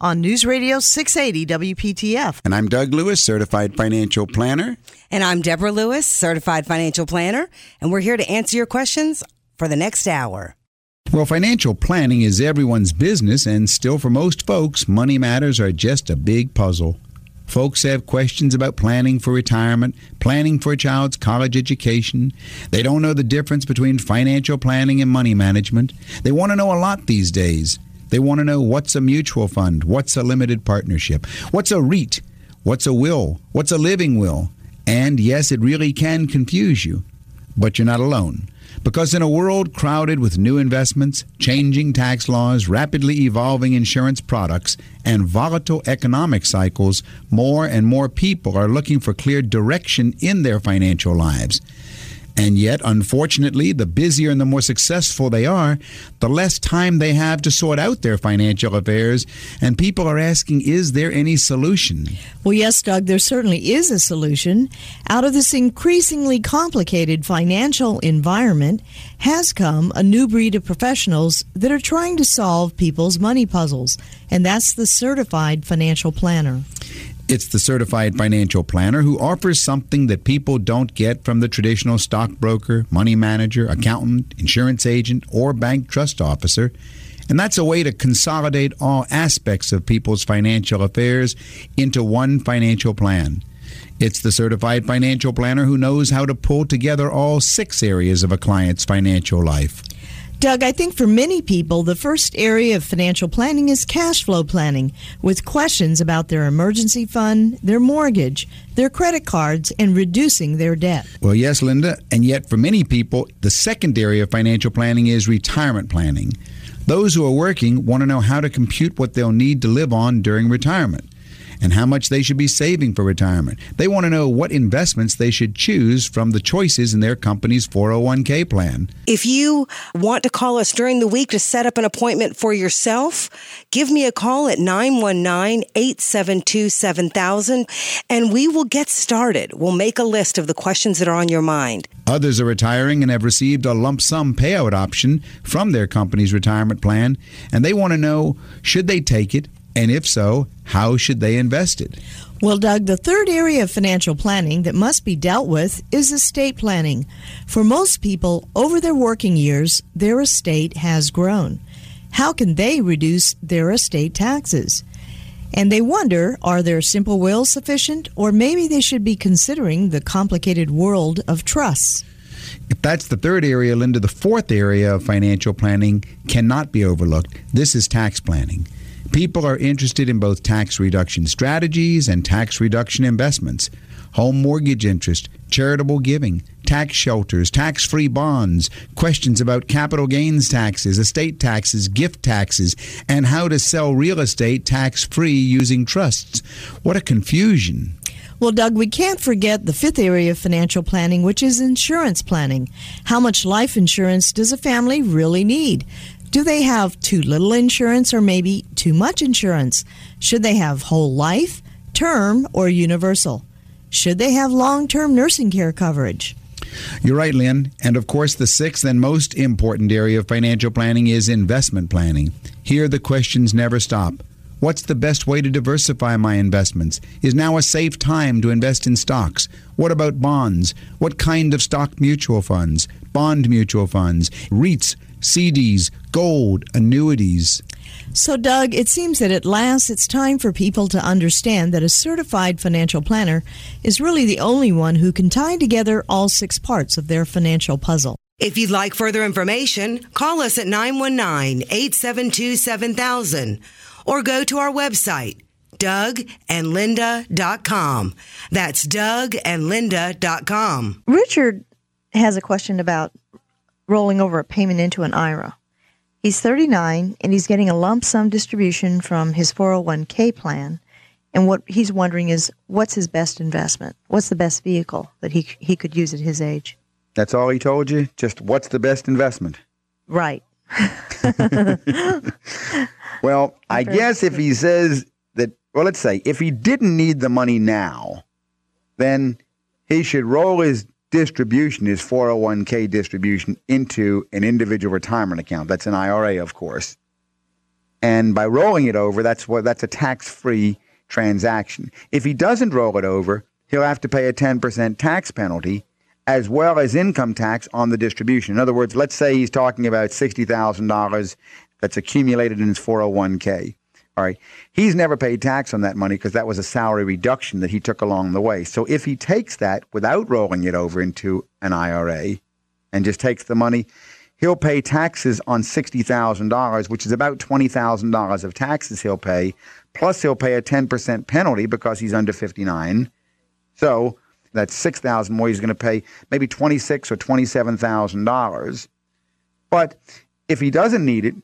on News Radio 680 WPTF. And I'm Doug Lewis, certified financial planner. And I'm Deborah Lewis, certified financial planner, and we're here to answer your questions for the next hour. Well, financial planning is everyone's business, and still for most folks, money matters are just a big puzzle. Folks have questions about planning for retirement, planning for a child's college education. They don't know the difference between financial planning and money management. They want to know a lot these days. They want to know what's a mutual fund, what's a limited partnership, what's a REIT, what's a will, what's a living will. And yes, it really can confuse you, but you're not alone. Because in a world crowded with new investments, changing tax laws, rapidly evolving insurance products, and volatile economic cycles, more and more people are looking for clear direction in their financial lives. And yet, unfortunately, the busier and the more successful they are, the less time they have to sort out their financial affairs. And people are asking, is there any solution? Well, yes, Doug, there certainly is a solution. Out of this increasingly complicated financial environment has come a new breed of professionals that are trying to solve people's money puzzles, and that's the certified financial planner. It's the certified financial planner who offers something that people don't get from the traditional stockbroker, money manager, accountant, insurance agent, or bank trust officer. And that's a way to consolidate all aspects of people's financial affairs into one financial plan. It's the certified financial planner who knows how to pull together all six areas of a client's financial life. Doug, I think for many people, the first area of financial planning is cash flow planning, with questions about their emergency fund, their mortgage, their credit cards, and reducing their debt. Well, yes, Linda, and yet for many people, the second area of financial planning is retirement planning. Those who are working want to know how to compute what they'll need to live on during retirement and how much they should be saving for retirement. They want to know what investments they should choose from the choices in their company's 401k plan. If you want to call us during the week to set up an appointment for yourself, give me a call at 919-872-7000 and we will get started. We'll make a list of the questions that are on your mind. Others are retiring and have received a lump sum payout option from their company's retirement plan, and they want to know should they take it and if so, how should they invest it? Well, Doug, the third area of financial planning that must be dealt with is estate planning. For most people, over their working years, their estate has grown. How can they reduce their estate taxes? And they wonder are their simple wills sufficient, or maybe they should be considering the complicated world of trusts? If that's the third area, Linda, the fourth area of financial planning cannot be overlooked. This is tax planning. People are interested in both tax reduction strategies and tax reduction investments, home mortgage interest, charitable giving, tax shelters, tax free bonds, questions about capital gains taxes, estate taxes, gift taxes, and how to sell real estate tax free using trusts. What a confusion! Well, Doug, we can't forget the fifth area of financial planning, which is insurance planning. How much life insurance does a family really need? Do they have too little insurance or maybe too much insurance? Should they have whole life, term, or universal? Should they have long term nursing care coverage? You're right, Lynn. And of course, the sixth and most important area of financial planning is investment planning. Here, the questions never stop. What's the best way to diversify my investments? Is now a safe time to invest in stocks? What about bonds? What kind of stock mutual funds? Bond mutual funds? REITs? CDs, gold, annuities. So, Doug, it seems that at last it's time for people to understand that a certified financial planner is really the only one who can tie together all six parts of their financial puzzle. If you'd like further information, call us at 919 872 7000 or go to our website, dougandlinda.com. That's dougandlinda.com. Richard has a question about rolling over a payment into an IRA. He's 39 and he's getting a lump sum distribution from his 401k plan. And what he's wondering is what's his best investment? What's the best vehicle that he, he could use at his age? That's all he told you? Just what's the best investment? Right. well, I guess if he says that, well, let's say if he didn't need the money now, then he should roll his distribution, is 401k distribution, into an individual retirement account. That's an IRA, of course. And by rolling it over, that's what that's a tax-free transaction. If he doesn't roll it over, he'll have to pay a 10% tax penalty as well as income tax on the distribution. In other words, let's say he's talking about $60,000 that's accumulated in his 401k. All right. He's never paid tax on that money because that was a salary reduction that he took along the way. So if he takes that without rolling it over into an IRA and just takes the money, he'll pay taxes on $60,000, which is about $20,000 of taxes he'll pay. Plus, he'll pay a 10% penalty because he's under 59. So that's 6000 more. He's going to pay maybe 26 or $27,000. But if he doesn't need it,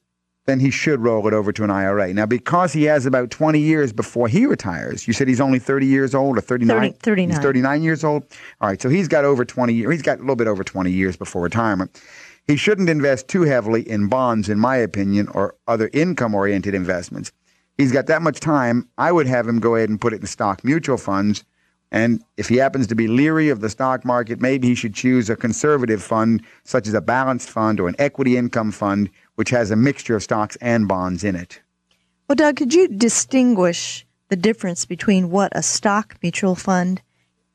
then he should roll it over to an IRA. Now, because he has about 20 years before he retires, you said he's only 30 years old or 39? 30, 39. He's 39 years old? All right, so he's got over 20 years. He's got a little bit over 20 years before retirement. He shouldn't invest too heavily in bonds, in my opinion, or other income oriented investments. He's got that much time. I would have him go ahead and put it in stock mutual funds. And if he happens to be leery of the stock market, maybe he should choose a conservative fund, such as a balanced fund or an equity income fund, which has a mixture of stocks and bonds in it. Well, Doug, could you distinguish the difference between what a stock mutual fund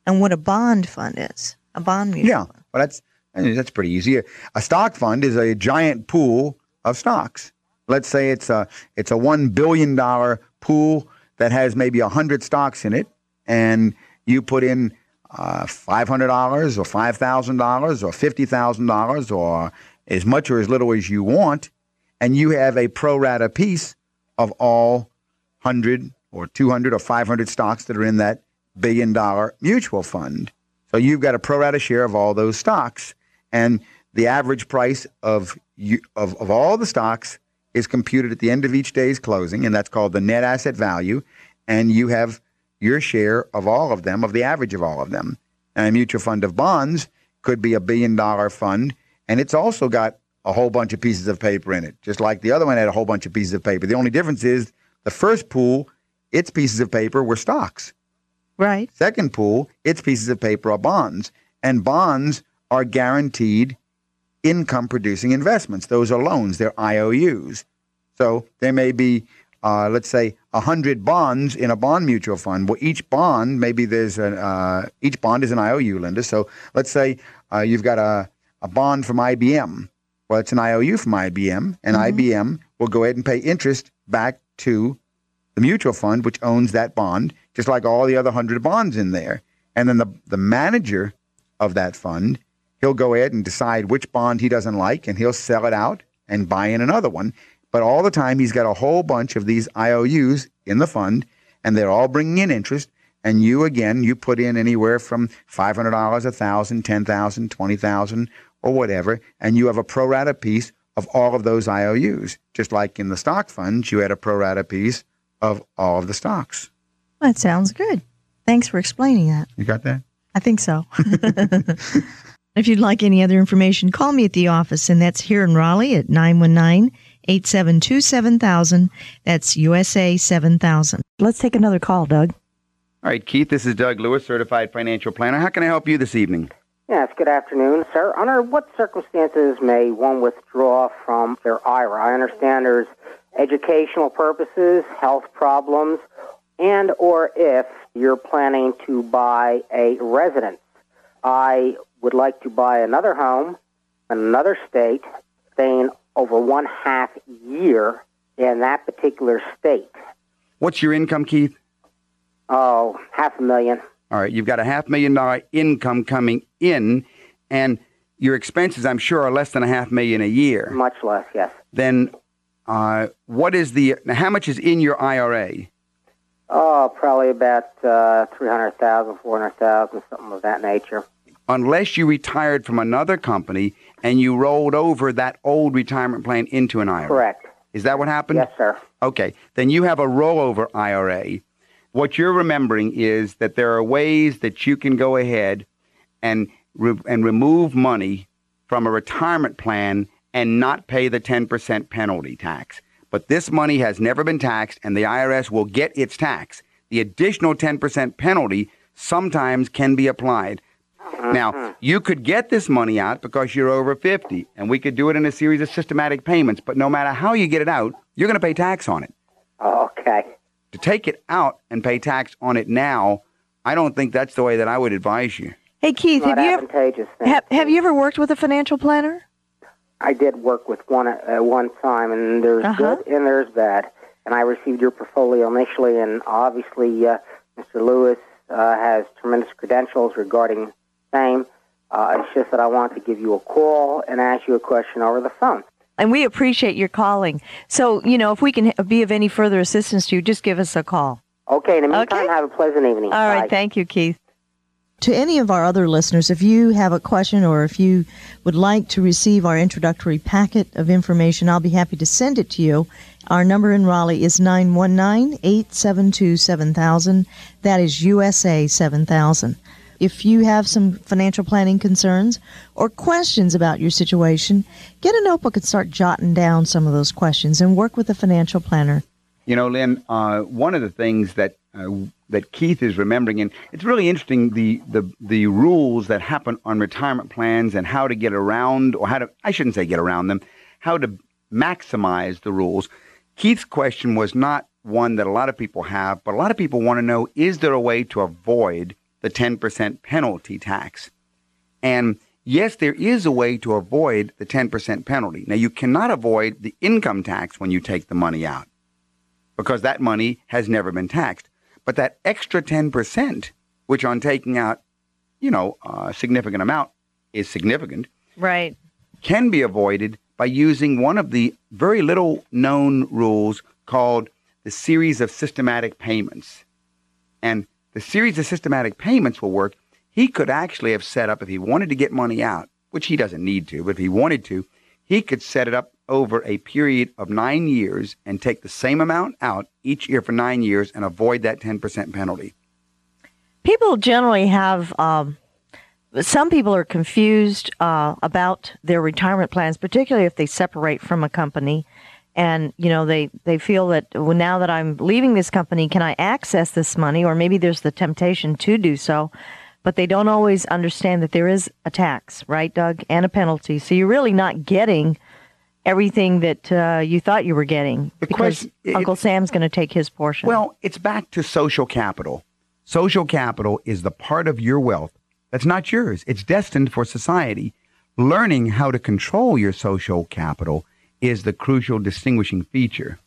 and what a bond fund is? A bond mutual yeah, fund. well, that's that's pretty easy. A stock fund is a giant pool of stocks. Let's say it's a it's a one billion dollar pool that has maybe hundred stocks in it, and you put in uh, five hundred dollars or five thousand dollars or fifty thousand dollars or as much or as little as you want, and you have a pro rata piece of all 100 or 200 or 500 stocks that are in that billion dollar mutual fund. So you've got a pro rata share of all those stocks. And the average price of, you, of, of all the stocks is computed at the end of each day's closing, and that's called the net asset value. And you have your share of all of them, of the average of all of them. And a mutual fund of bonds could be a billion dollar fund and it's also got a whole bunch of pieces of paper in it, just like the other one had a whole bunch of pieces of paper. The only difference is the first pool, its pieces of paper were stocks. Right. Second pool, its pieces of paper are bonds. And bonds are guaranteed income producing investments. Those are loans, they're IOUs. So there may be, uh, let's say, 100 bonds in a bond mutual fund. Well, each bond, maybe there's an, uh, each bond is an IOU, lender. So let's say uh, you've got a, a bond from IBM. Well, it's an IOU from IBM, and mm-hmm. IBM will go ahead and pay interest back to the mutual fund, which owns that bond, just like all the other hundred bonds in there. And then the, the manager of that fund, he'll go ahead and decide which bond he doesn't like, and he'll sell it out and buy in another one. But all the time, he's got a whole bunch of these IOUs in the fund, and they're all bringing in interest. And you, again, you put in anywhere from $500, $1,000, $10,000, $20,000, or whatever, and you have a pro rata piece of all of those IOUs. Just like in the stock funds, you had a pro rata piece of all of the stocks. That sounds good. Thanks for explaining that. You got that? I think so. if you'd like any other information, call me at the office, and that's here in Raleigh at 919 872 7000. That's USA 7000. Let's take another call, Doug. All right, Keith, this is Doug Lewis, certified financial planner. How can I help you this evening? Yes, good afternoon, sir. Under what circumstances may one withdraw from their IRA? I understand there's educational purposes, health problems, and or if you're planning to buy a residence. I would like to buy another home in another state, staying over one half year in that particular state. What's your income, Keith? Oh, half a million. All right, you've got a half million dollar income coming in, and your expenses, I'm sure, are less than a half million a year. Much less, yes. Then, uh, what is the? How much is in your IRA? Oh, probably about uh, 300,000, 400,000, something of that nature. Unless you retired from another company and you rolled over that old retirement plan into an IRA. Correct. Is that what happened? Yes, sir. Okay. Then you have a rollover IRA. What you're remembering is that there are ways that you can go ahead and re- and remove money from a retirement plan and not pay the 10% penalty tax. But this money has never been taxed and the IRS will get its tax. The additional 10% penalty sometimes can be applied. Now, you could get this money out because you're over 50, and we could do it in a series of systematic payments, but no matter how you get it out, you're going to pay tax on it. Okay. To take it out and pay tax on it now, I don't think that's the way that I would advise you. Hey Keith, have you ever, have, have you ever worked with a financial planner? I did work with one at one time, and there's Uh-huh. good and there's bad. And I received your portfolio initially, and obviously, uh, Mr. Lewis uh, has tremendous credentials regarding same. Uh, it's just that I want to give you a call and ask you a question over the phone. And we appreciate your calling. So, you know, if we can be of any further assistance to you, just give us a call. Okay. In the meantime, Okay. have a pleasant evening. All right. Bye. Thank you, Keith. To any of our other listeners, if you have a question or if you would like to receive our introductory packet of information, I'll be happy to send it to you. Our number in Raleigh is 919-872-7000. That is USA 7000. If you have some financial planning concerns or questions about your situation, get a notebook and start jotting down some of those questions and work with a financial planner. You know, Lynn, uh, one of the things that uh, that Keith is remembering, and it's really interesting the, the the rules that happen on retirement plans and how to get around, or how to I shouldn't say get around them, how to maximize the rules. Keith's question was not one that a lot of people have, but a lot of people want to know: Is there a way to avoid the ten percent penalty tax? And yes, there is a way to avoid the 10% penalty. Now, you cannot avoid the income tax when you take the money out because that money has never been taxed. But that extra 10%, which on taking out, you know, a significant amount is significant, Right. can be avoided by using one of the very little known rules called the series of systematic payments. And the series of systematic payments will work. He could actually have set up, if he wanted to get money out, which he doesn't need to, but if he wanted to, he could set it up over a period of nine years and take the same amount out each year for nine years and avoid that 10% penalty. People generally have. Um, some people are confused uh, about their retirement plans, particularly if they separate from a company, and you know they they feel that well, now that I'm leaving this company, can I access this money? Or maybe there's the temptation to do so, but they don't always understand that there is a tax, right, Doug, and a penalty. So you're really not getting everything that uh, you thought you were getting The because question- it- Uncle Sam's going to take his portion. Well, it's back to social capital. Social capital is the part of your wealth that's not yours. It's destined for society. Learning how to control your social capital is the crucial distinguishing feature.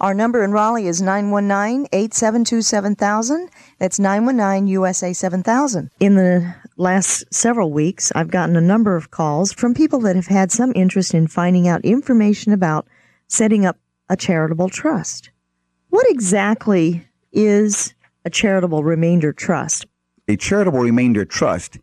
Our number in Raleigh is 919-872-7000. That's 919-USA-7000. In the last several weeks, I've gotten a number of calls from people that have had some interest in finding out information about setting up a charitable trust. What exactly is a charitable remainder trust? A charitable remainder trust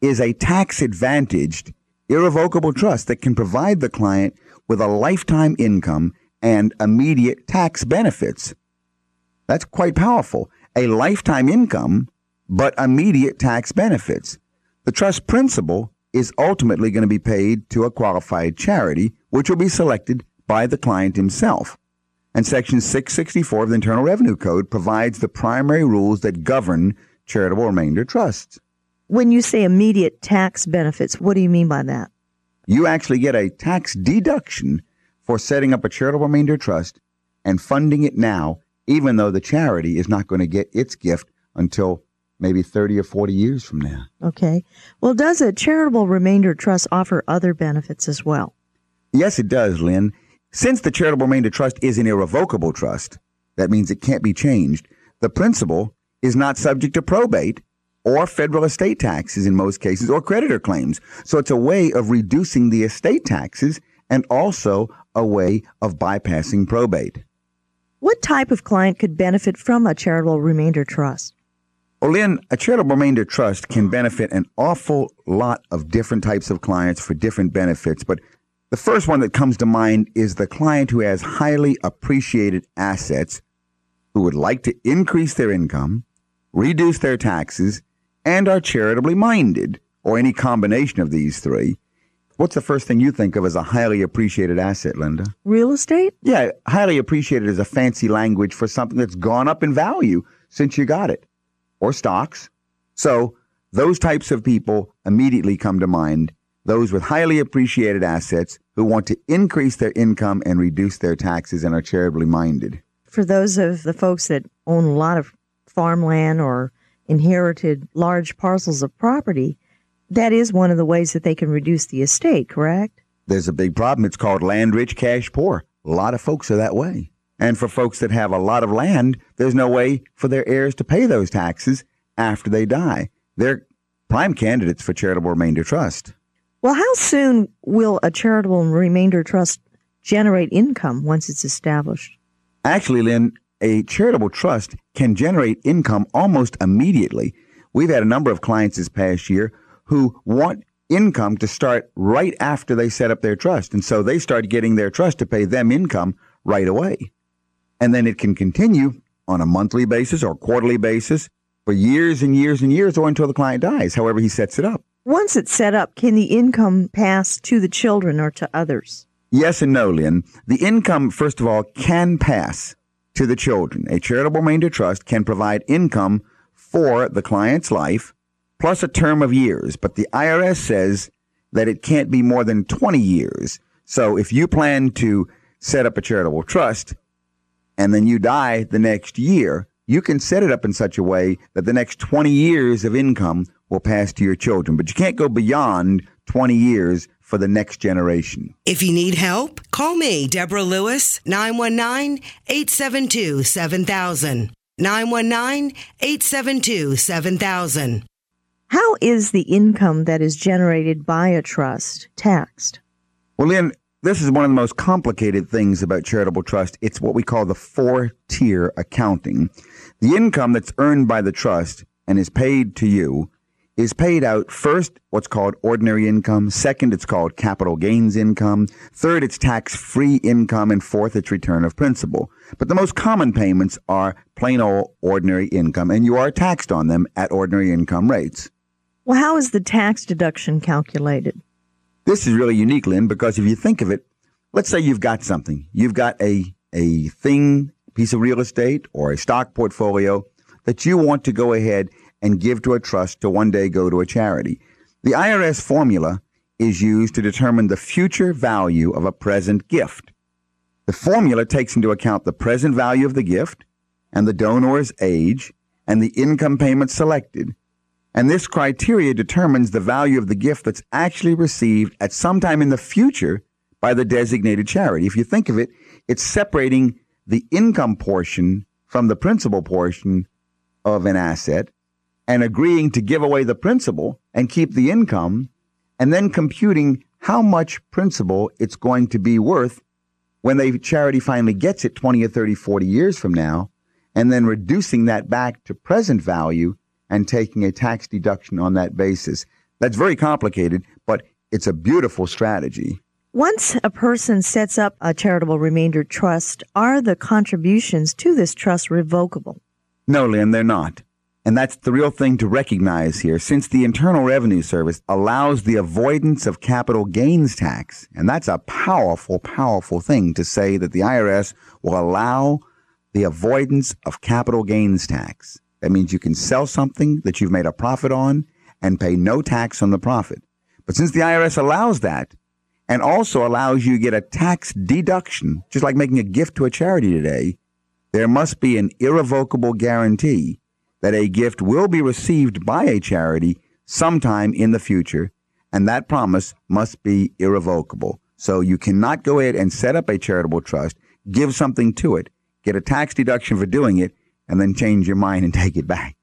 is a tax advantaged, irrevocable trust that can provide the client with a lifetime income and immediate tax benefits. That's quite powerful. A lifetime income, but immediate tax benefits. The trust principal is ultimately going to be paid to a qualified charity, which will be selected by the client himself. And Section 664 of the Internal Revenue Code provides the primary rules that govern charitable remainder trusts. When you say immediate tax benefits, what do you mean by that? You actually get a tax deduction for setting up a charitable remainder trust and funding it now, even though the charity is not going to get its gift until maybe 30 or 40 years from now. Okay. Well, does a charitable remainder trust offer other benefits as well? Yes, it does, Lynn. Since the charitable remainder trust is an irrevocable trust, that means it can't be changed. The principal is not subject to probate or federal estate taxes in most cases or creditor claims. So it's a way of reducing the estate taxes and also a way of bypassing probate. What type of client could benefit from a charitable remainder trust? Well, Lynn, a charitable remainder trust can benefit an awful lot of different types of clients for different benefits. But the first one that comes to mind is the client who has highly appreciated assets who would like to increase their income, reduce their taxes, and are charitably minded, or any combination of these three. What's the first thing you think of as a highly appreciated asset, Linda? Real estate? Yeah, highly appreciated is a fancy language for something that's gone up in value since you got it, or stocks. So those types of people immediately come to mind. Those with highly appreciated assets who want to increase their income and reduce their taxes and are charitably minded for those of the folks that own a lot of farmland or inherited large parcels of property, that is one of the ways that they can reduce the estate, correct? There's a big problem. It's called land rich, cash poor. A lot of folks are that way. And for folks that have a lot of land, there's no way for their heirs to pay those taxes after they die. They're prime candidates for charitable remainder trust. Well, how soon will a charitable remainder trust generate income once it's established? Actually, Lynn, a charitable trust can generate income almost immediately. We've had a number of clients this past year who want income to start right after they set up their trust. And so they start getting their trust to pay them income right away. And then it can continue on a monthly basis or quarterly basis for years and years and years or until the client dies, however he sets it up. Once it's set up, can the income pass to the children or to others? Yes and no, Lynn. The income, first of all, can pass to the children. A charitable remainder trust can provide income for the client's life plus a term of years, but the IRS says that it can't be more than 20 years. So if you plan to set up a charitable trust and then you die the next year, you can set it up in such a way that the next 20 years of income will pass to your children. But you can't go beyond 20 years for the next generation. If you need help, call me, Deborah Lewis, 919 872 7000. 919 872 7000. How is the income that is generated by a trust taxed? Well, Lynn, this is one of the most complicated things about charitable trust. It's what we call the four tier accounting. The income that's earned by the trust and is paid to you is paid out first what's called ordinary income, second it's called capital gains income, third it's tax-free income, and fourth it's return of principal. But the most common payments are plain old ordinary income, and you are taxed on them at ordinary income rates. Well, how is the tax deduction calculated? This is really unique, Lynn, because if you think of it, let's say you've got something. You've got a, a thing, piece of real estate, or a stock portfolio that you want to go ahead and give to a trust to one day go to a charity. The IRS formula is used to determine the future value of a present gift. The formula takes into account the present value of the gift and the donor's age and the income payment selected. And this criteria determines the value of the gift that's actually received at some time in the future by the designated charity. If you think of it, it's separating the income portion from the principal portion of an asset and agreeing to give away the principal and keep the income, and then computing how much principal it's going to be worth when the charity finally gets it 20 or 30, 40 years from now, and then reducing that back to present value and taking a tax deduction on that basis. That's very complicated, but it's a beautiful strategy. Once a person sets up a charitable remainder trust, are the contributions to this trust revocable? No, Lynn, they're not. And that's the real thing to recognize here. Since the Internal Revenue Service allows the avoidance of capital gains tax, and that's a powerful, powerful thing to say that the IRS will allow the avoidance of capital gains tax. That means you can sell something that you've made a profit on and pay no tax on the profit. But since the IRS allows that and also allows you to get a tax deduction, just like making a gift to a charity today, there must be an irrevocable guarantee that a gift will be received by a charity sometime in the future, and that promise must be irrevocable. So you cannot go ahead and set up a charitable trust, give something to it, get a tax deduction for doing it, and then change your mind and take it back.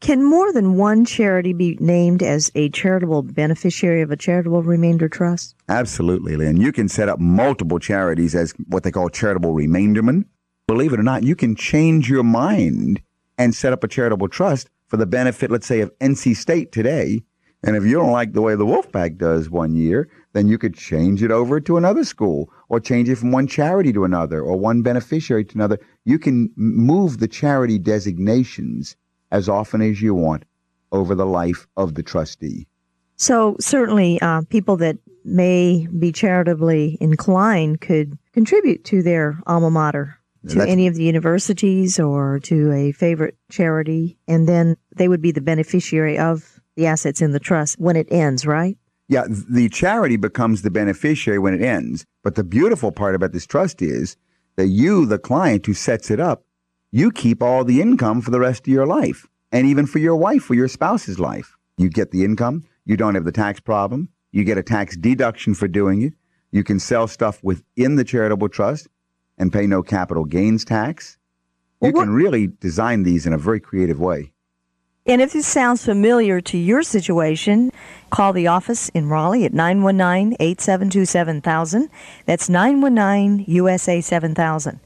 Can more than one charity be named as a charitable beneficiary of a charitable remainder trust? Absolutely, Lynn. You can set up multiple charities as what they call charitable remaindermen. Believe it or not, you can change your mind and set up a charitable trust for the benefit, let's say, of NC State today. And if you don't like the way the Wolfpack does one year, then you could change it over to another school or change it from one charity to another or one beneficiary to another. You can move the charity designations as often as you want over the life of the trustee. So, certainly, uh, people that may be charitably inclined could contribute to their alma mater, to That's, any of the universities or to a favorite charity, and then they would be the beneficiary of the assets in the trust when it ends, right? Yeah, the charity becomes the beneficiary when it ends. But the beautiful part about this trust is that you, the client who sets it up, you keep all the income for the rest of your life and even for your wife or your spouse's life. You get the income. You don't have the tax problem. You get a tax deduction for doing it. You can sell stuff within the charitable trust and pay no capital gains tax. You well, can really design these in a very creative way. And if this sounds familiar to your situation, call the office in Raleigh at 919 872 7000. That's 919 USA 7000.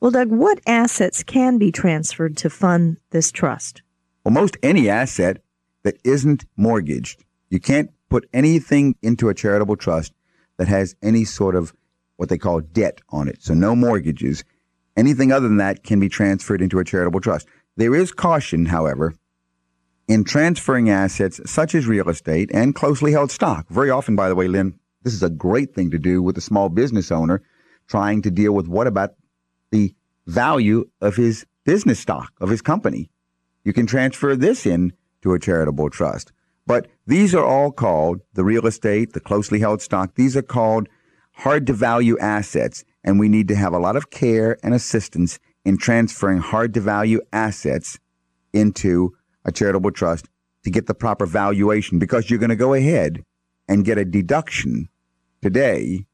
Well, Doug, what assets can be transferred to fund this trust? Well, most any asset that isn't mortgaged. You can't put anything into a charitable trust that has any sort of what they call debt on it. So no mortgages. Anything other than that can be transferred into a charitable trust. There is caution, however, in transferring assets such as real estate and closely held stock. Very often, by the way, Lynn, this is a great thing to do with a small business owner trying to deal with what about the value of his business stock, of his company. You can transfer this in to a charitable trust. But these are all called the real estate, the closely held stock. These are called hard to value assets. And we need to have a lot of care and assistance in transferring hard to value assets into a charitable trust to get the proper valuation because you're going to go ahead and get a deduction today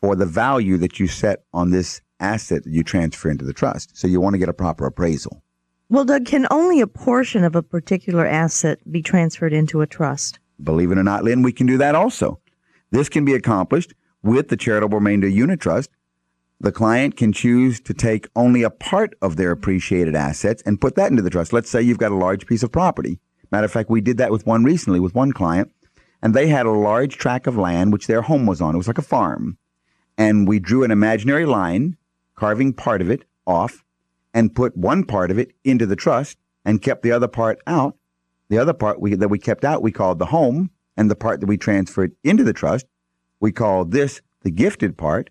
for the value that you set on this asset that you transfer into the trust. So you want to get a proper appraisal. Well, Doug, can only a portion of a particular asset be transferred into a trust? Believe it or not, Lynn, we can do that also. This can be accomplished with the charitable remainder unitrust the client can choose to take only a part of their appreciated assets and put that into the trust. Let's say you've got a large piece of property. Matter of fact, we did that with one recently with one client, and they had a large tract of land which their home was on. It was like a farm. And we drew an imaginary line, carving part of it off, and put one part of it into the trust and kept the other part out. The other part we, that we kept out, we called the home, and the part that we transferred into the trust, we called this the gifted part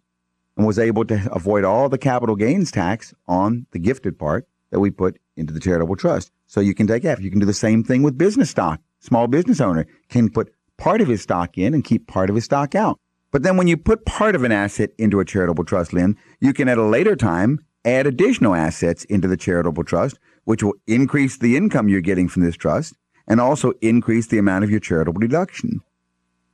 and was able to avoid all the capital gains tax on the gifted part that we put into the charitable trust. So you can take half. You can do the same thing with business stock. Small business owner can put part of his stock in and keep part of his stock out. But then when you put part of an asset into a charitable trust, Lynn, you can at a later time add additional assets into the charitable trust, which will increase the income you're getting from this trust and also increase the amount of your charitable deduction.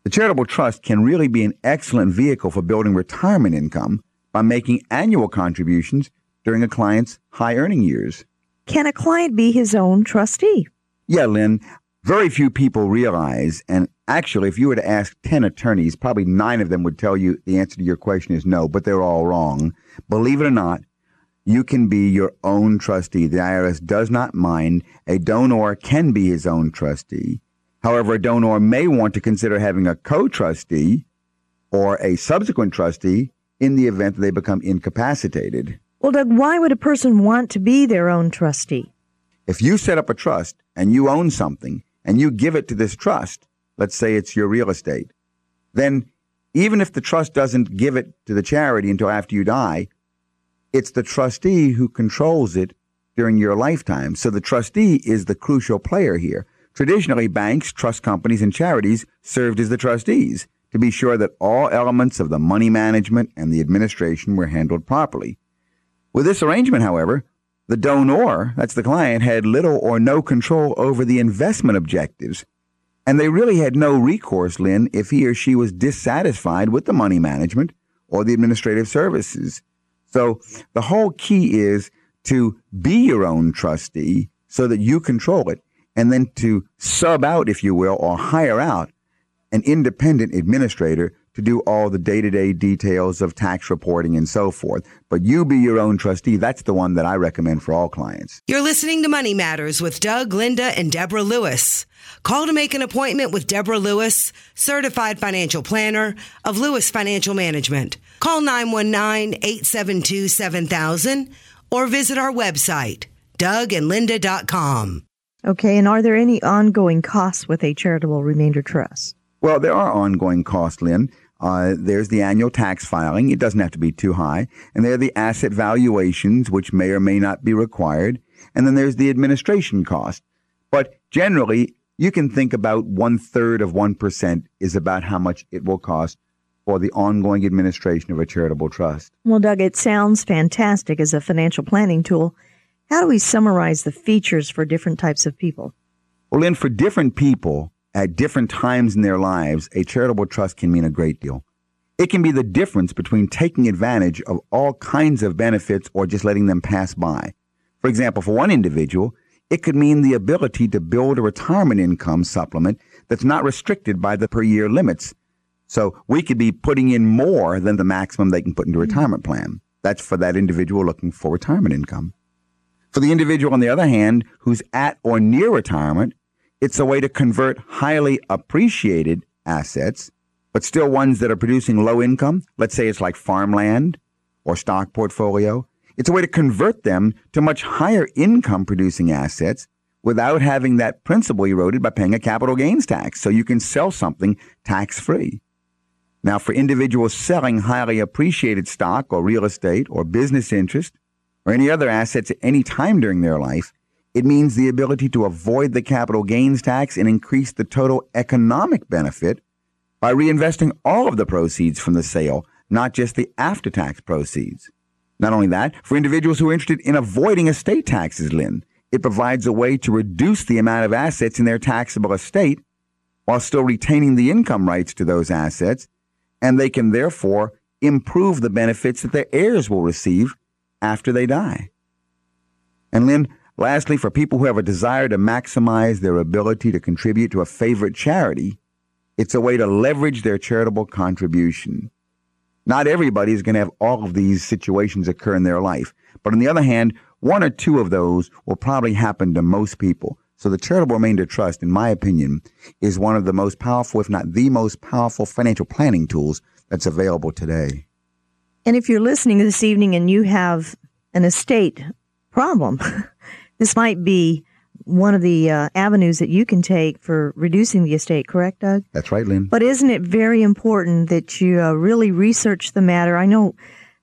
The charitable trust can really be an excellent vehicle for building retirement income by making annual contributions during a client's high earning years. Can a client be his own trustee? Yeah, Lynn. Very few people realize, and actually, if you were to ask 10 attorneys, probably nine of them would tell you the answer to your question is no, but they're all wrong. Believe it or not, you can be your own trustee. The IRS does not mind. A donor can be his own trustee. However, a donor may want to consider having a co-trustee or a subsequent trustee in the event that they become incapacitated. Well, Doug, why would a person want to be their own trustee? If you set up a trust and you own something and you give it to this trust, let's say it's your real estate, then even if the trust doesn't give it to the charity until after you die, it's the trustee who controls it during your lifetime. So the trustee is the crucial player here. Traditionally, banks, trust companies, and charities served as the trustees to be sure that all elements of the money management and the administration were handled properly. With this arrangement, however, the donor, that's the client, had little or no control over the investment objectives. And they really had no recourse, Lynn, if he or she was dissatisfied with the money management or the administrative services. So the whole key is to be your own trustee so that you control it and then to sub out, if you will, or hire out an independent administrator to do all the day to day details of tax reporting and so forth. But you be your own trustee. That's the one that I recommend for all clients. You're listening to Money Matters with Doug, Linda, and Deborah Lewis. Call to make an appointment with Deborah Lewis, certified financial planner of Lewis Financial Management. Call 919 872 7000 or visit our website, dougandlinda.com. Okay, and are there any ongoing costs with a charitable remainder trust? Well, there are ongoing costs, Lynn. Uh, there's the annual tax filing. It doesn't have to be too high. And there are the asset valuations, which may or may not be required. And then there's the administration cost. But generally, you can think about one third of 1% is about how much it will cost for the ongoing administration of a charitable trust. Well, Doug, it sounds fantastic as a financial planning tool. How do we summarize the features for different types of people? Well, Lynn, for different people, at different times in their lives, a charitable trust can mean a great deal. It can be the difference between taking advantage of all kinds of benefits or just letting them pass by. For example, for one individual, it could mean the ability to build a retirement income supplement that's not restricted by the per year limits. So we could be putting in more than the maximum they can put into a retirement plan. That's for that individual looking for retirement income. For the individual, on the other hand, who's at or near retirement, it's a way to convert highly appreciated assets, but still ones that are producing low income. Let's say it's like farmland or stock portfolio. It's a way to convert them to much higher income producing assets without having that principal eroded by paying a capital gains tax. So you can sell something tax free. Now, for individuals selling highly appreciated stock or real estate or business interest or any other assets at any time during their life, it means the ability to avoid the capital gains tax and increase the total economic benefit by reinvesting all of the proceeds from the sale, not just the after tax proceeds. Not only that, for individuals who are interested in avoiding estate taxes, Lynn, it provides a way to reduce the amount of assets in their taxable estate while still retaining the income rights to those assets, and they can therefore improve the benefits that their heirs will receive after they die. And then, Lastly, for people who have a desire to maximize their ability to contribute to a favorite charity, it's a way to leverage their charitable contribution. Not everybody is going to have all of these situations occur in their life. But on the other hand, one or two of those will probably happen to most people. So the charitable remainder trust, in my opinion, is one of the most powerful, if not the most powerful financial planning tools that's available today. And if you're listening this evening and you have an estate problem, This might be one of the uh, avenues that you can take for reducing the estate, correct, Doug? That's right, Lynn. But isn't it very important that you uh, really research the matter? I know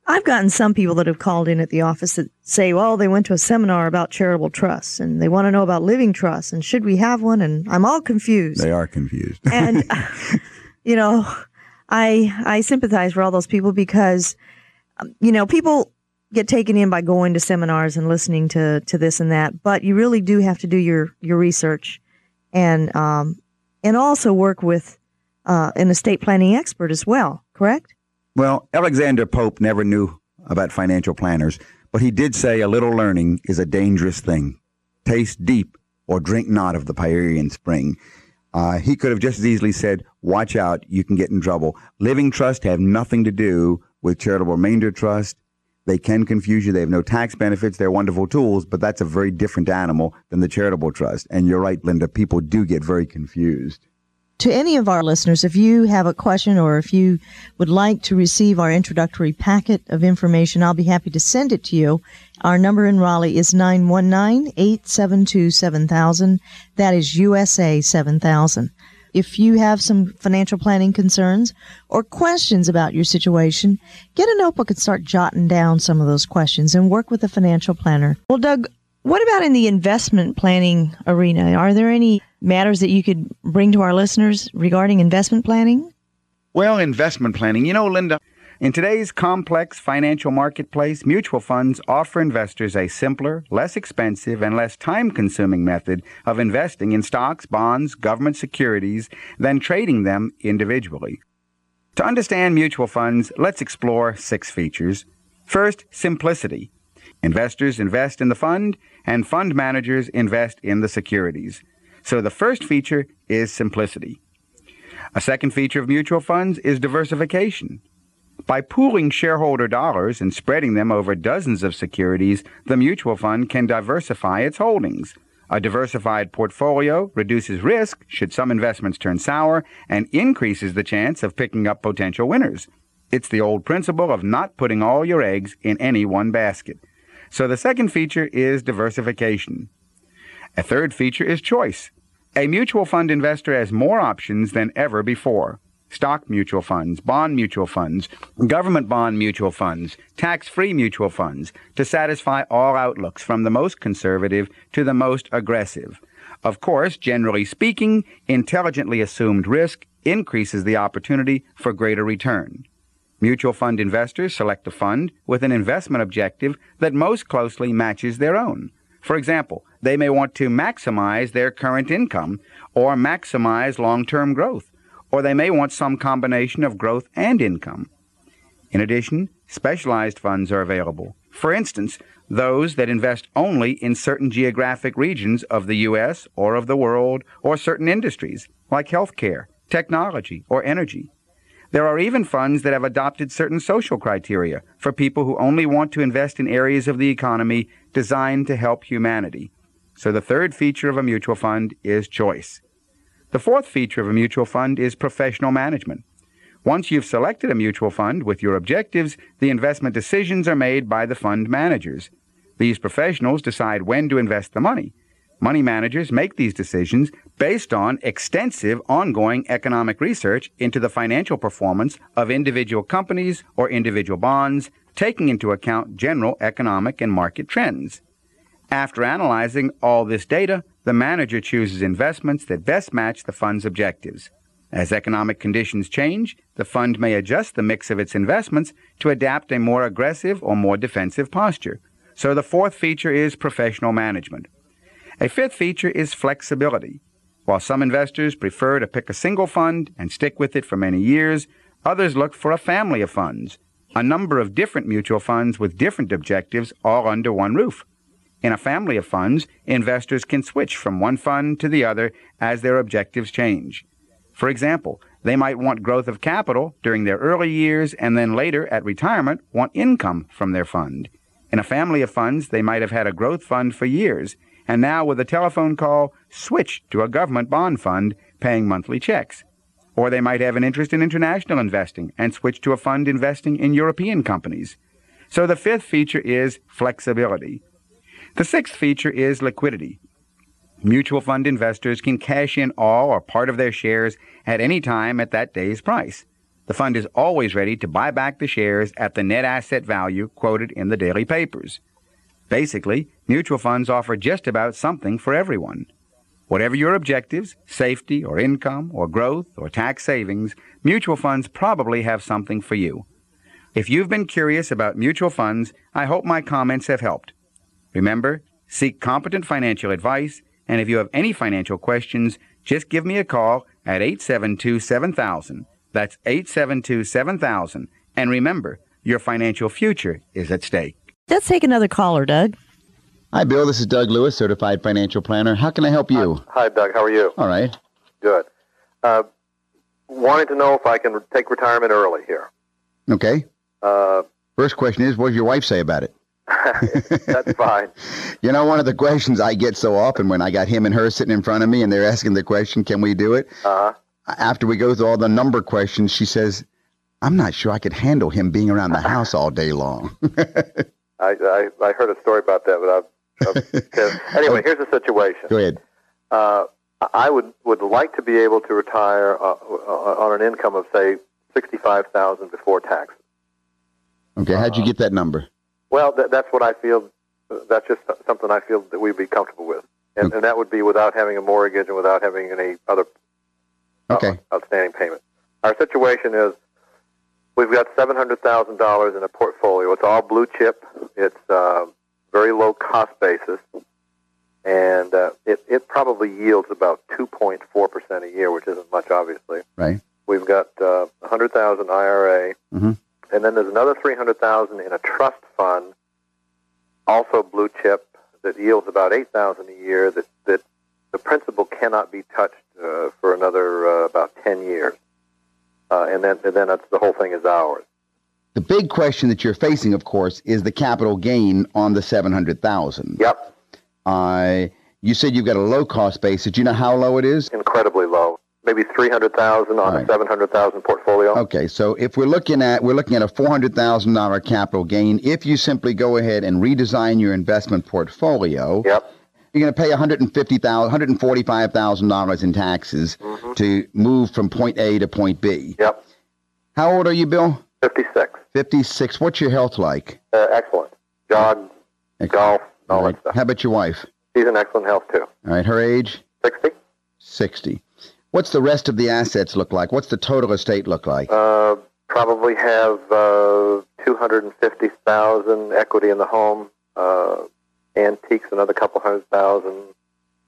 I've gotten some people that have called in at the office that say, well, they went to a seminar about charitable trusts and they want to know about living trusts and should we have one? And I'm all confused. They are confused. and, you know, I, I sympathize for all those people because, um, you know, people get taken in by going to seminars and listening to, to this and that, but you really do have to do your, your research and, um, and also work with uh, an estate planning expert as well, correct? Well, Alexander Pope never knew about financial planners, but he did say a little learning is a dangerous thing. Taste deep or drink not of the Pierian spring. Uh, he could have just as easily said, watch out, you can get in trouble. Living trust have nothing to do with charitable remainder trust they can confuse you. They have no tax benefits. They're wonderful tools, but that's a very different animal than the charitable trust. And you're right, Linda. People do get very confused. To any of our listeners, if you have a question or if you would like to receive our introductory packet of information, I'll be happy to send it to you. Our number in Raleigh is 919-872-7000. That is USA 7000. If you have some financial planning concerns or questions about your situation, get a notebook and start jotting down some of those questions and work with a financial planner. Well, Doug, what about in the investment planning arena? Are there any matters that you could bring to our listeners regarding investment planning? Well, investment planning, you know, Linda, In today's complex financial marketplace, mutual funds offer investors a simpler, less expensive, and less time consuming method of investing in stocks, bonds, government securities than trading them individually. To understand mutual funds, let's explore six features. First, simplicity. Investors invest in the fund, and fund managers invest in the securities. So the first feature is simplicity. A second feature of mutual funds is diversification. By pooling shareholder dollars and spreading them over dozens of securities, the mutual fund can diversify its holdings. A diversified portfolio reduces risk should some investments turn sour and increases the chance of picking up potential winners. It's the old principle of not putting all your eggs in any one basket. So the second feature is diversification. A third feature is choice. A mutual fund investor has more options than ever before stock mutual funds, bond mutual funds, government bond mutual funds, tax free mutual funds to satisfy all outlooks from the most conservative to the most aggressive. Of course, generally speaking, intelligently assumed risk increases the opportunity for greater return. Mutual fund investors select a fund with an investment objective that most closely matches their own. For example, they may want to maximize their current income or maximize long term growth or they may want some combination of growth and income. In addition, specialized funds are available. For instance, those that invest only in certain geographic regions of the U.S. or of the world or certain industries, like healthcare, technology, or energy. There are even funds that have adopted certain social criteria for people who only want to invest in areas of the economy designed to help humanity. So the third feature of a mutual fund is choice. The fourth feature of a mutual fund is professional management. Once you've selected a mutual fund with your objectives, the investment decisions are made by the fund managers. These professionals decide when to invest the money. Money managers make these decisions based on extensive ongoing economic research into the financial performance of individual companies or individual bonds, taking into account general economic and market trends. After analyzing all this data, the manager chooses investments that best match the fund's objectives. As economic conditions change, the fund may adjust the mix of its investments to adapt a more aggressive or more defensive posture. So the fourth feature is professional management. A fifth feature is flexibility. While some investors prefer to pick a single fund and stick with it for many years, others look for a family of funds, a number of different mutual funds with different objectives all under one roof. In a family of funds, investors can switch from one fund to the other as their objectives change. For example, they might want growth of capital during their early years and then later at retirement want income from their fund. In a family of funds, they might have had a growth fund for years and now with a telephone call switch to a government bond fund paying monthly checks. Or they might have an interest in international investing and switch to a fund investing in European companies. So the fifth feature is flexibility. The sixth feature is liquidity. Mutual fund investors can cash in all or part of their shares at any time at that day's price. The fund is always ready to buy back the shares at the net asset value quoted in the daily papers. Basically, mutual funds offer just about something for everyone. Whatever your objectives, safety or income or growth or tax savings, mutual funds probably have something for you. If you've been curious about mutual funds, I hope my comments have helped. Remember, seek competent financial advice, and if you have any financial questions, just give me a call at 872 7000. That's 872 7000. And remember, your financial future is at stake. Let's take another caller, Doug. Hi, Bill. This is Doug Lewis, certified financial planner. How can I help you? Hi, hi Doug. How are you? All right. Good. Uh, wanting to know if I can take retirement early here. Okay. Uh, First question is, what does your wife say about it? That's fine. You know, one of the questions I get so often when I got him and her sitting in front of me and they're asking the question, can we do it? Uh-huh. After we go through all the number questions, she says, I'm not sure I could handle him being around the house all day long. I, I, I heard a story about that, but I've, I've, anyway, here's the situation. Go ahead. Uh, I would would like to be able to retire uh, on an income of say sixty five thousand before taxes. Okay, how'd you get that number? Well, th- that's what I feel. That's just something I feel that we'd be comfortable with, and, and that would be without having a mortgage and without having any other uh, Okay. outstanding payment. Our situation is We've got seven hundred thousand dollars in a portfolio. It's all blue chip. It's uh, very low cost basis, and uh, it it probably yields about two point four percent a year, which isn't much, obviously. Right. We've got uh, a hundred thousand IRA, Mhm. and then there's another three hundred thousand in a trust fund, also blue chip, that yields about eight thousand a year. That that the principal cannot be touched uh, for another uh, about ten years, uh, and then and then that's, the whole thing is ours. The big question that you're facing, of course, is the capital gain on the seven hundred thousand. Yep, Uh, you said you've got a low cost basis. Do you know how low it is? incredibly low. Maybe three hundred thousand on Right. a seven hundred thousand portfolio. Okay, so if we're looking at we're looking at a four hundred thousand dollar capital gain, if you simply go ahead and redesign your investment portfolio, Yep. You're going to pay one hundred and fifty thousand, one hundred and forty five thousand dollars in taxes to move from point A to point B. Yep. How old are you, Bill? Fifty six. Fifty six. What's your health like? Uh, excellent. Jog, golf, all All right. that stuff. How about your wife? She's in excellent health too. All right, her age Sixty. sixty. What's the rest of the assets look like? What's the total estate look like? Uh, probably have uh, two hundred and fifty thousand equity in the home. Uh, antiques, another couple hundred thousand.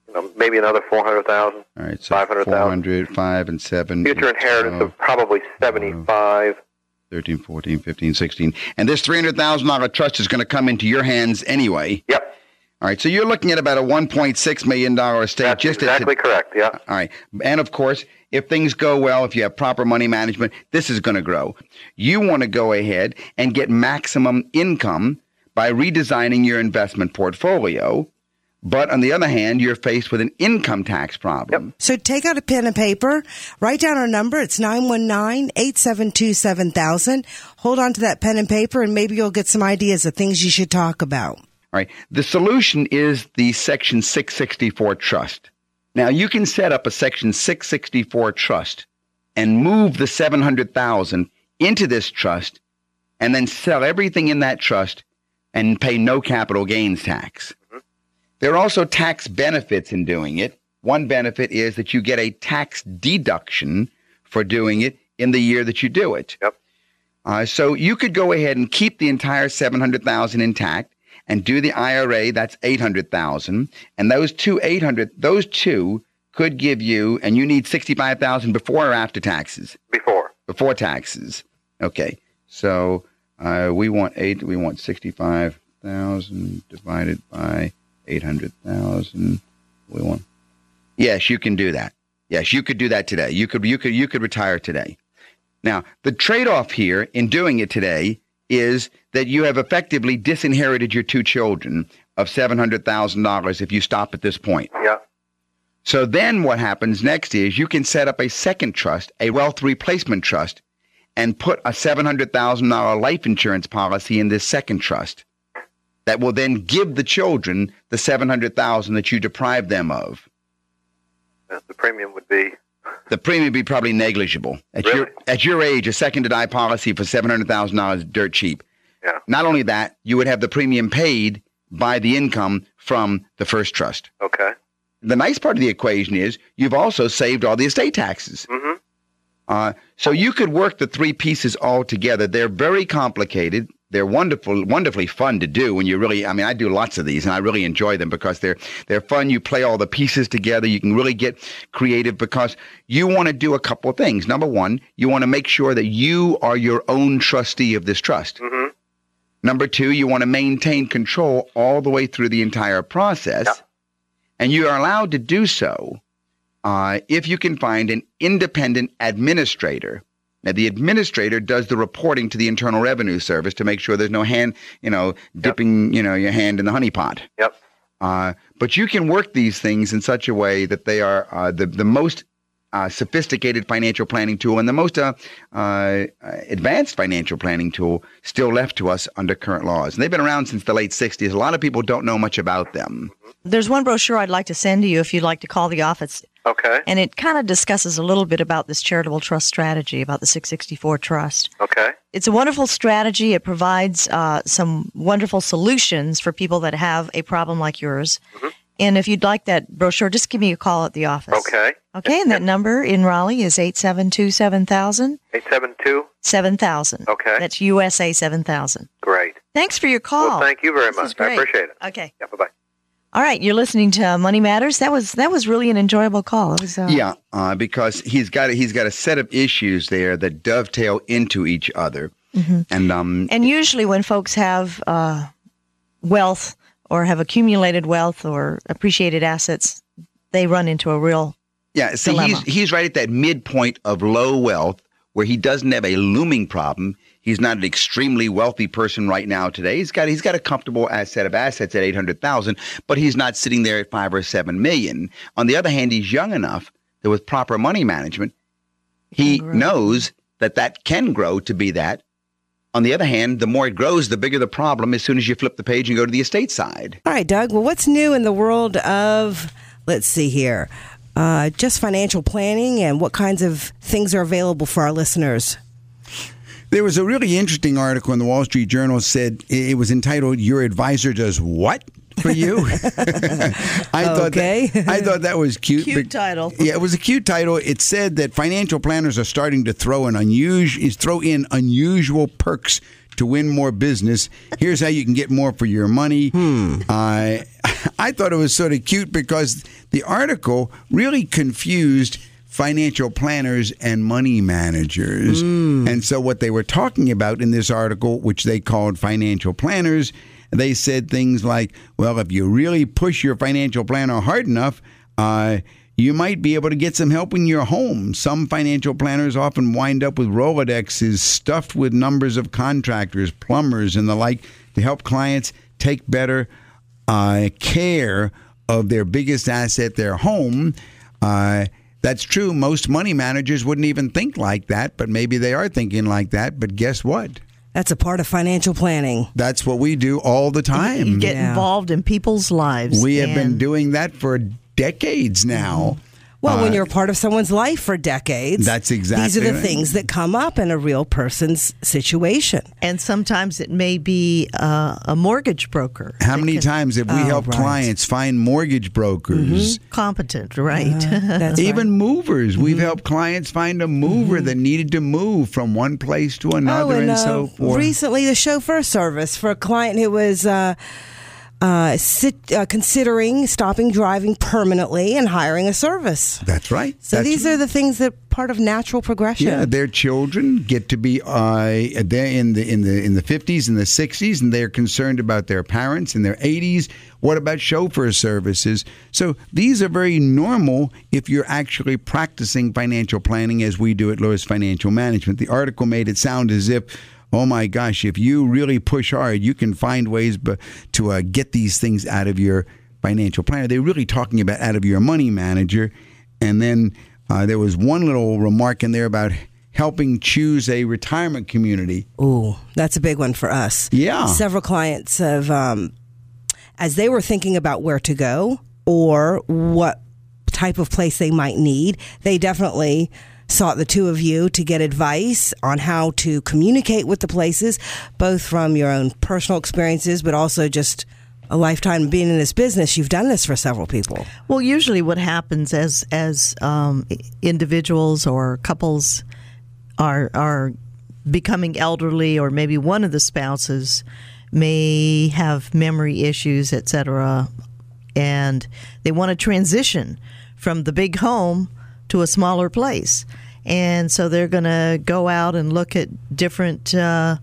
You know, maybe another four hundred thousand. All right, so 500,000. 5 and 7. Future inheritance 12, of probably seventy-five. 13, 14, 15, 16. And this $300,000 trust is going to come into your hands anyway. Yep, All right, so you're looking at about a $1.6 million estate that's just exactly correct. Yeah. All right. And of course, if things go well, if you have proper money management, this is going to grow. You want to go ahead and get maximum income by redesigning your investment portfolio. But on the other hand, you're faced with an income tax problem. So take out a pen and paper, write down our number. It's 919-872-7000. Hold on to that pen and paper and maybe you'll get some ideas of things you should talk about. All right. The solution is the Section 664 trust. Now you can set up a Section 664 trust and move the 700,000 into this trust and then sell everything in that trust and pay no capital gains tax. There are also tax benefits in doing it. One benefit is that you get a tax deduction for doing it in the year that you do it. Yep. Uh, so you could go ahead and keep the entire 700,000 intact and do the IRA, that's 800,000. And those two 800, those two could give you, and you need 65,000 before or after taxes? Before. Before taxes. Okay. So uh, we want eight, we want 65,000 divided by 800,000. We want, yes, you can do that. Yes, you could do that today. You could, you could, you could retire today. Now, the trade-off here in doing it today is that you have effectively disinherited your two children of $700,000 if you stop at this point. Yeah. So then what happens next is you can set up a second trust, a wealth replacement trust, and put a $700,000 life insurance policy in this second trust that will then give the children the 700,000 that you deprived them of. Uh, The premium would be The premium would be probably negligible. At your at your age, a second to die policy for seven hundred thousand dollars is dirt cheap. Yeah. Not only that, you would have the premium paid by the income from the first trust. okay. The nice part of the equation is you've also saved all the estate taxes. hmm Uh, so you could work the three pieces all together. They're very complicated. They're wonderful, wonderfully fun to do. When you really, I mean, I do lots of these, and I really enjoy them because they're they're fun. You play all the pieces together. You can really get creative because you want to do a couple of things. Number one, you want to make sure that you are your own trustee of this trust. hmm Number two, you want to maintain control all the way through the entire process. Yeah. And you are allowed to do so uh, if you can find an independent administrator. Now, the administrator does the reporting to the Internal Revenue Service to make sure there's no hand, you know, dipping, you know, your hand in the honey pot. Yep. Uh, but you can work these things in such a way that they are uh, the the most uh, sophisticated financial planning tool and the most uh, uh, advanced financial planning tool still left to us under current laws. And they've been around since the late '60s. A lot of people don't know much about them. There's one brochure I'd like to send to you if you'd like to call the office. Okay. And it kind of discusses a little bit about this charitable trust strategy, about the 664 trust. Okay. It's a wonderful strategy. It provides uh, some wonderful solutions for people that have a problem like yours. And if you'd like that brochure, just give me a call at the office. Okay. Okay, and that number in Raleigh is 872 7000. 872? 7000. Okay. That's USA 7000. Great. Thanks for your call. Well, thank you very This much. is I appreciate it. Okay. Yeah, bye-bye. All right, you're listening to Money Matters. That was that was really an enjoyable call. It was uh, Yeah, uh, because he's got a, he's got a set of issues there that dovetail into each other, and um, And usually, when folks have uh, wealth or have accumulated wealth or appreciated assets, they run into a real yeah, see, dilemma. he's he's right at that midpoint of low wealth where he doesn't have a looming problem. He's not an extremely wealthy person right now today. He's got he's got a comfortable set of assets at eight hundred thousand, but he's not sitting there at five or seven million. On the other hand, he's young enough that with proper money management, he knows that that can grow to be that. On the other hand, the more it grows, the bigger the problem as soon as you flip the page and go to the estate side. All right, Doug. Well, what's new in the world of, let's see here, uh, just financial planning and what kinds of things are available for our listeners? There was a really interesting article in the Wall Street Journal said it was entitled "Your Advisor Does What." For you, I thought Okay. that, I thought that was cute. Cute but- title. Yeah, it was a cute title. It said that financial planners are starting to throw an unusual throw in unusual perks to win more business. Here's how you can get more for your money. I I thought it was sort of cute because the article really confused financial planners and money managers. And so what they were talking about in this article, which they called financial planners, they said things like, well, if you really push your financial planner hard enough, uh, you might be able to get some help in your home. Some financial planners often wind up with Rolodexes stuffed with numbers of contractors, plumbers, and the like to help clients take better uh, care of their biggest asset, their home. Uh, that's true. Most money managers wouldn't even think like that, but maybe they are thinking like that. But guess what? That's a part of financial planning. That's what we do all the time. you get Yeah. involved in people's lives. we have been doing that for decades now. Well, when Uh, you're a part of someone's life for decades, That's exactly These are the right. things that come up in a real person's situation. and sometimes it may be uh, a mortgage broker. How many can- times have we Oh, helped right. clients find mortgage brokers? competent, right? That's Even right. movers. We've helped clients find a mover that needed to move from one place to another Oh, and and, uh, so forth. recently the chauffeur service for a client who was uh, sit, uh, considering stopping driving permanently and hiring a service. That's right. So That's these are the things that part of natural progression. Yeah, their children get to be uh, they're in the in the in the fifties and the sixties, and they're concerned about their parents in their eighties. What about chauffeur services? So these are very normal if you're actually practicing financial planning as we do at Lewis Financial Management. The article made it sound as if. Oh my gosh! If you really push hard, you can find ways to uh, get these things out of your financial planner. They're really talking about out of your money manager, and then uh, there was one little remark in there about helping choose a retirement community. Ooh, that's a big one for us. Yeah. Several clients have, um, as they were thinking about where to go or what type of place they might need, they definitely sought the two of you to get advice on how to communicate with the places, both from your own personal experiences, but also just a lifetime being in this business. You've done this for several people. Well, usually what happens as as um, individuals or couples are are becoming elderly, or maybe one of the spouses may have memory issues, etc., and they want to transition from the big home to a smaller place, and so they're going to go out and look at different. Uh,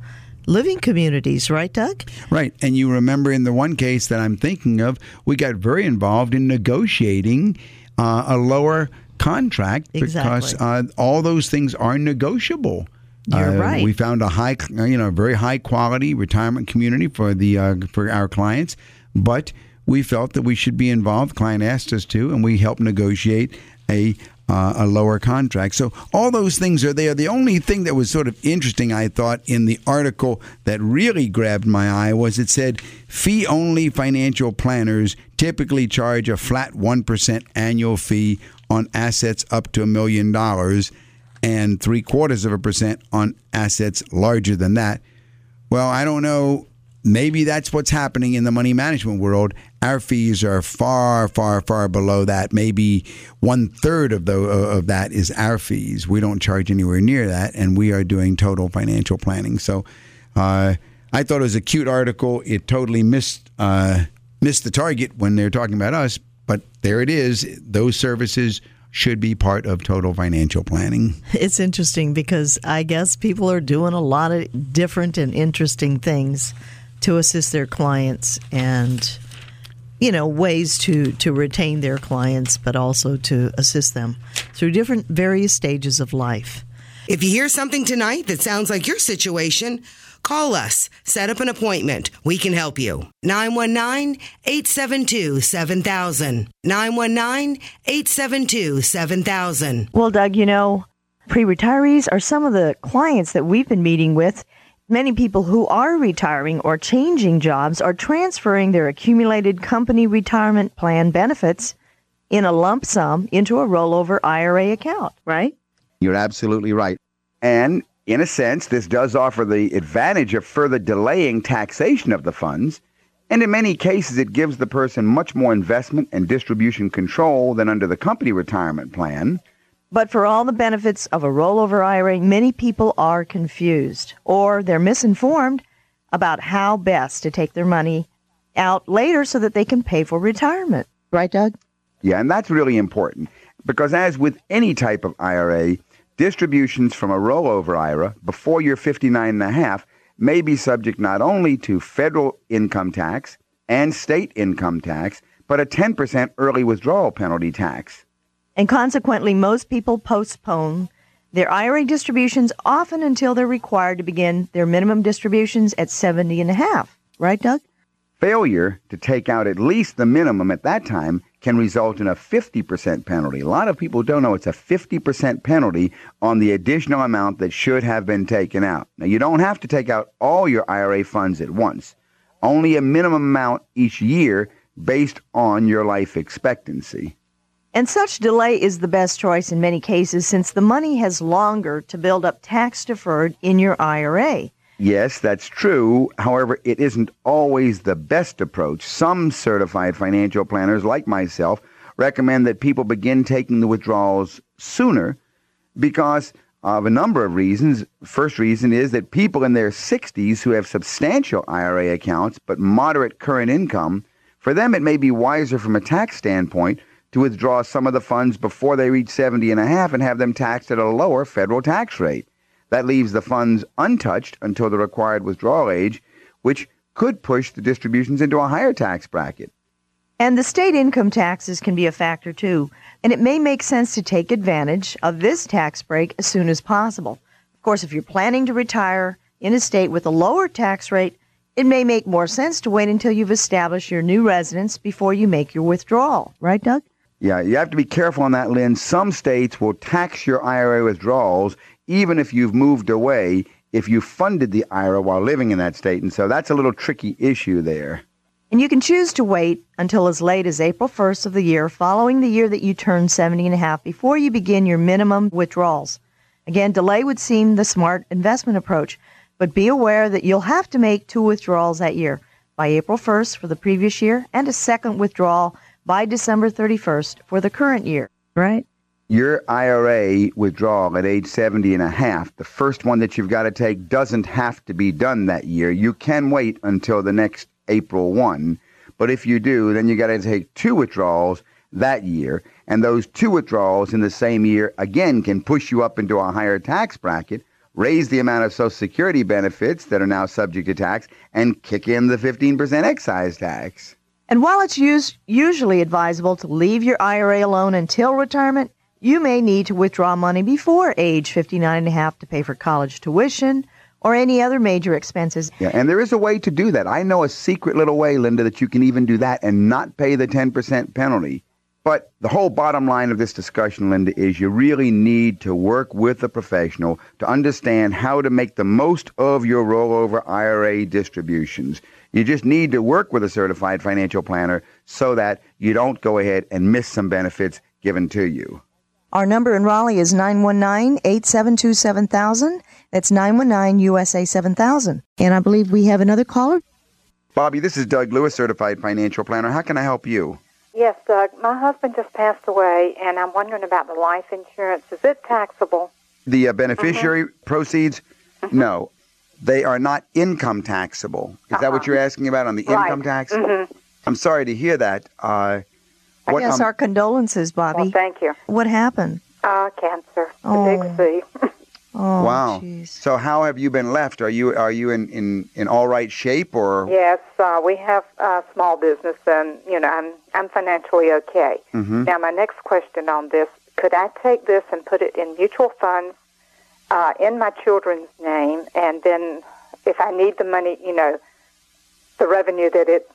Living communities, right, Doug? Right. And you remember in the one case that I'm thinking of, we got very involved in negotiating uh, a lower contract because uh, all those things are negotiable. You're Uh, right. We found a high, you know, very high quality retirement community for the uh, for our clients, but we felt that we should be involved. The client asked us to, and we helped negotiate a uh, a lower contract. So all those things are there. The only thing that was sort of interesting, I thought, in the article that really grabbed my eye was it said fee only financial planners typically charge a flat one percent annual fee on assets up to a million dollars and three quarters of a percent on assets larger than that. Well, I don't know. Maybe that's what's happening in the money management world. Our fees are far, far, far below that. Maybe one third of the of that is our fees. We don't charge anywhere near that, and we are doing total financial planning. So, uh, I thought it was a cute article. It totally missed uh, missed the target when they're talking about us, but there it is. Those services should be part of total financial planning. It's interesting because I guess people are doing a lot of different and interesting things to assist their clients and you know ways to to retain their clients but also to assist them through different various stages of life. If you hear something tonight that sounds like your situation, Call us. Set up an appointment. We can help you. 919 872 7000. 919 872 7000. Well, Doug, you know, pre retirees are some of the clients that we've been meeting with. Many people who are retiring or changing jobs are transferring their accumulated company retirement plan benefits in a lump sum into a rollover IRA account, right? You're absolutely right. And in a sense, this does offer the advantage of further delaying taxation of the funds, and in many cases, it gives the person much more investment and distribution control than under the company retirement plan. But for all the benefits of a rollover IRA, many people are confused or they're misinformed about how best to take their money out later so that they can pay for retirement. Right, Doug? Yeah, and that's really important because, as with any type of IRA, Distributions from a rollover IRA before you're 59 and a half may be subject not only to federal income tax and state income tax, but a 10% early withdrawal penalty tax. And consequently, most people postpone their IRA distributions often until they're required to begin their minimum distributions at 70 and a half. Right, Doug? Failure to take out at least the minimum at that time can result in a 50% penalty. A lot of people don't know it's a 50% penalty on the additional amount that should have been taken out. Now, you don't have to take out all your IRA funds at once, only a minimum amount each year based on your life expectancy. And such delay is the best choice in many cases since the money has longer to build up tax deferred in your IRA. Yes, that's true. However, it isn't always the best approach. Some certified financial planners, like myself, recommend that people begin taking the withdrawals sooner because of a number of reasons. First reason is that people in their 60s who have substantial IRA accounts but moderate current income, for them it may be wiser from a tax standpoint to withdraw some of the funds before they reach 70 and a half and have them taxed at a lower federal tax rate. That leaves the funds untouched until the required withdrawal age, which could push the distributions into a higher tax bracket. And the state income taxes can be a factor too, and it may make sense to take advantage of this tax break as soon as possible. Of course, if you're planning to retire in a state with a lower tax rate, it may make more sense to wait until you've established your new residence before you make your withdrawal. Right, Doug? Yeah, you have to be careful on that, Lynn. Some states will tax your IRA withdrawals even if you've moved away, if you funded the IRA while living in that state. And so that's a little tricky issue there. And you can choose to wait until as late as April 1st of the year following the year that you turn 70 and a half before you begin your minimum withdrawals. Again, delay would seem the smart investment approach, but be aware that you'll have to make two withdrawals that year by April 1st for the previous year and a second withdrawal by December 31st for the current year, right? your IRA withdrawal at age 70 and a half, the first one that you've got to take doesn't have to be done that year. You can wait until the next April 1. But if you do, then you got to take two withdrawals that year. And those two withdrawals in the same year, again, can push you up into a higher tax bracket, raise the amount of Social Security benefits that are now subject to tax, and kick in the 15% excise tax. And while it's usually advisable to leave your IRA alone until retirement, you may need to withdraw money before age 59 and a half to pay for college tuition or any other major expenses. Yeah, and there is a way to do that. I know a secret little way, Linda, that you can even do that and not pay the 10% penalty. But the whole bottom line of this discussion, Linda, is you really need to work with a professional to understand how to make the most of your rollover IRA distributions. You just need to work with a certified financial planner so that you don't go ahead and miss some benefits given to you. Our number in Raleigh is 919 872 7000. That's 919 USA 7000. And I believe we have another caller. Bobby, this is Doug Lewis, certified financial planner. How can I help you? Yes, Doug. My husband just passed away, and I'm wondering about the life insurance. Is it taxable? The uh, beneficiary proceeds? No. They are not income taxable. Is that what you're asking about on the Right. income tax? Mhm. I'm sorry to hear that. Uh, I what, guess um, our condolences, Bobby. Well, thank you. what happened? Uh, cancer. Oh. The big C. Oh, wow. jeez. So how have you been left? Are you are you in, in, in all right shape or yes, uh, we have a small business, and you know, I'm I'm financially okay. Mhm. Now, my next question on this: Could I take this and put it in mutual funds uh, in my children's name, and then, if I need the money, you know, the revenue that it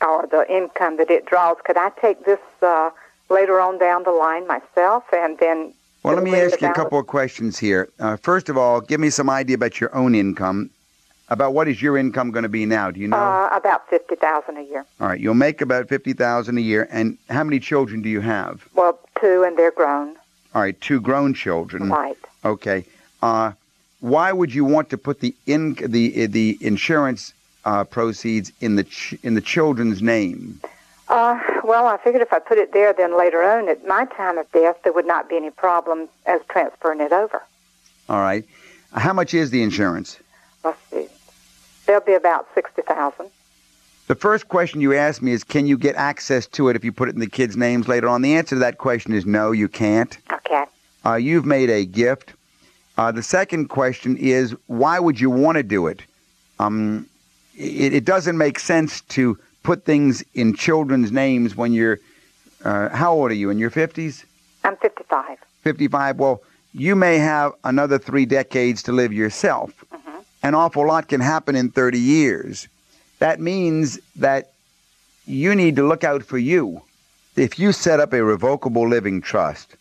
or the income that it draws, could I take this uh, later on down the line myself, and then? Well, let me ask you a couple of questions here. Uh, first of all, give me some idea about your own income. About what is your income going to be now? Do you know? Uh, about fifty thousand a year. all right, you'll make about fifty thousand a year. And how many children do you have? Well, two, and they're grown. All right, two grown children. Right. Okay. Uh, why would you want to put the in the the insurance uh, proceeds in the ch- in the children's name? Uh, well, I figured if I put it there, then later on, at my time of death, there would not be any problem as transferring it over. All right. How much is the insurance? Let's see. There'll be about sixty thousand. The first question you asked me is, can you get access to it if you put it in the kids' names later on? The answer to that question is no, you can't. Okay. Uh, you've made a gift. Uh, the second question is, why would you want to do it? Um, it, it doesn't make sense to put things in children's names when you're. Uh, how old are you? In your fifties? I'm fifty-five. 55. Well, you may have another three decades to live yourself. An awful lot can happen in 30 years. That means that you need to look out for you. If you set up a revocable living trust,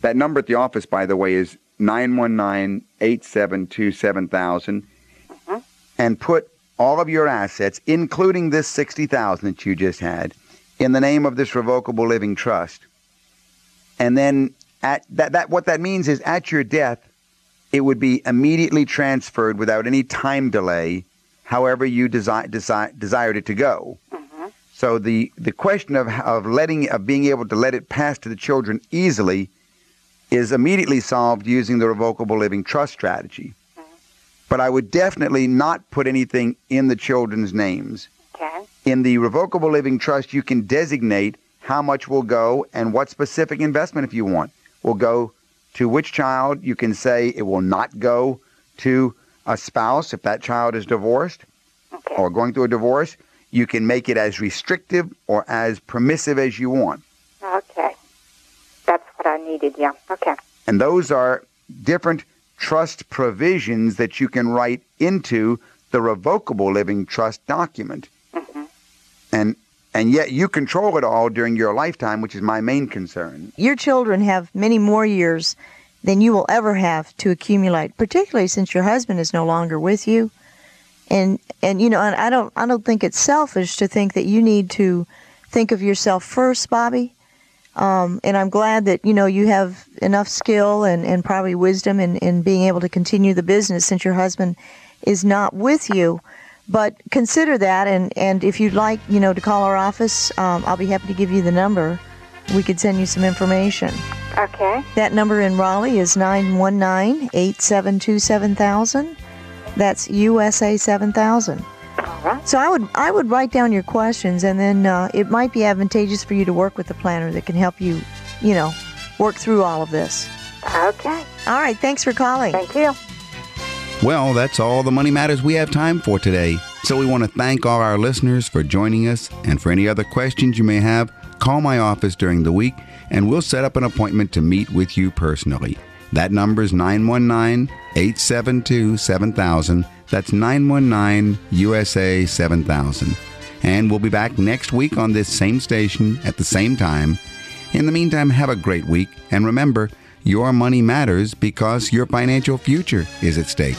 that number at the office, by the way, is 919 872 7000, uh-huh. and put all of your assets, including this 60000 that you just had, in the name of this revocable living trust. And then at that, that what that means is at your death it would be immediately transferred without any time delay however you desi- desi- desired it to go. Uh-huh. So the the question of of letting of being able to let it pass to the children easily is immediately solved using the revocable living trust strategy but i would definitely not put anything in the children's names Okay. in the revocable living trust, you can designate how much will go and what specific investment, if you want, will go to which child. You can say it will not go to a spouse if that child is divorced Okay. or going through a divorce. You can make it as restrictive or as permissive as you want. Okay. That's what I needed. Yeah. Okay. And those are different trust provisions that you can write into the revocable living trust document. Mm-hmm. And and yet you control it all during your lifetime, which is my main concern. Your children have many more years than you will ever have to accumulate, particularly since your husband is no longer with you. And and you know, and I don't I don't think it's selfish to think that you need to think of yourself first, Bobby. Um, and I'm glad that you know you have enough skill and, and probably wisdom in, in being able to continue the business since your husband is not with you. But consider that, and, and if you'd like, you know, to call our office, um, I'll be happy to give you the number. We could send you some information. Okay. That number in Raleigh is 919 872 7000. That's USA 7000. All right. So I would I would write down your questions, and then uh, it might be advantageous for you to work with a planner that can help you, you know, work through all of this. Okay. All right, thanks for calling. Thank you. Well, that's all the money matters we have time for today. So we want to thank all our listeners for joining us. And for any other questions you may have, call my office during the week and we'll set up an appointment to meet with you personally. That number is 919 872 7000. That's 919 USA 7000. And we'll be back next week on this same station at the same time. In the meantime, have a great week. And remember, your money matters because your financial future is at stake.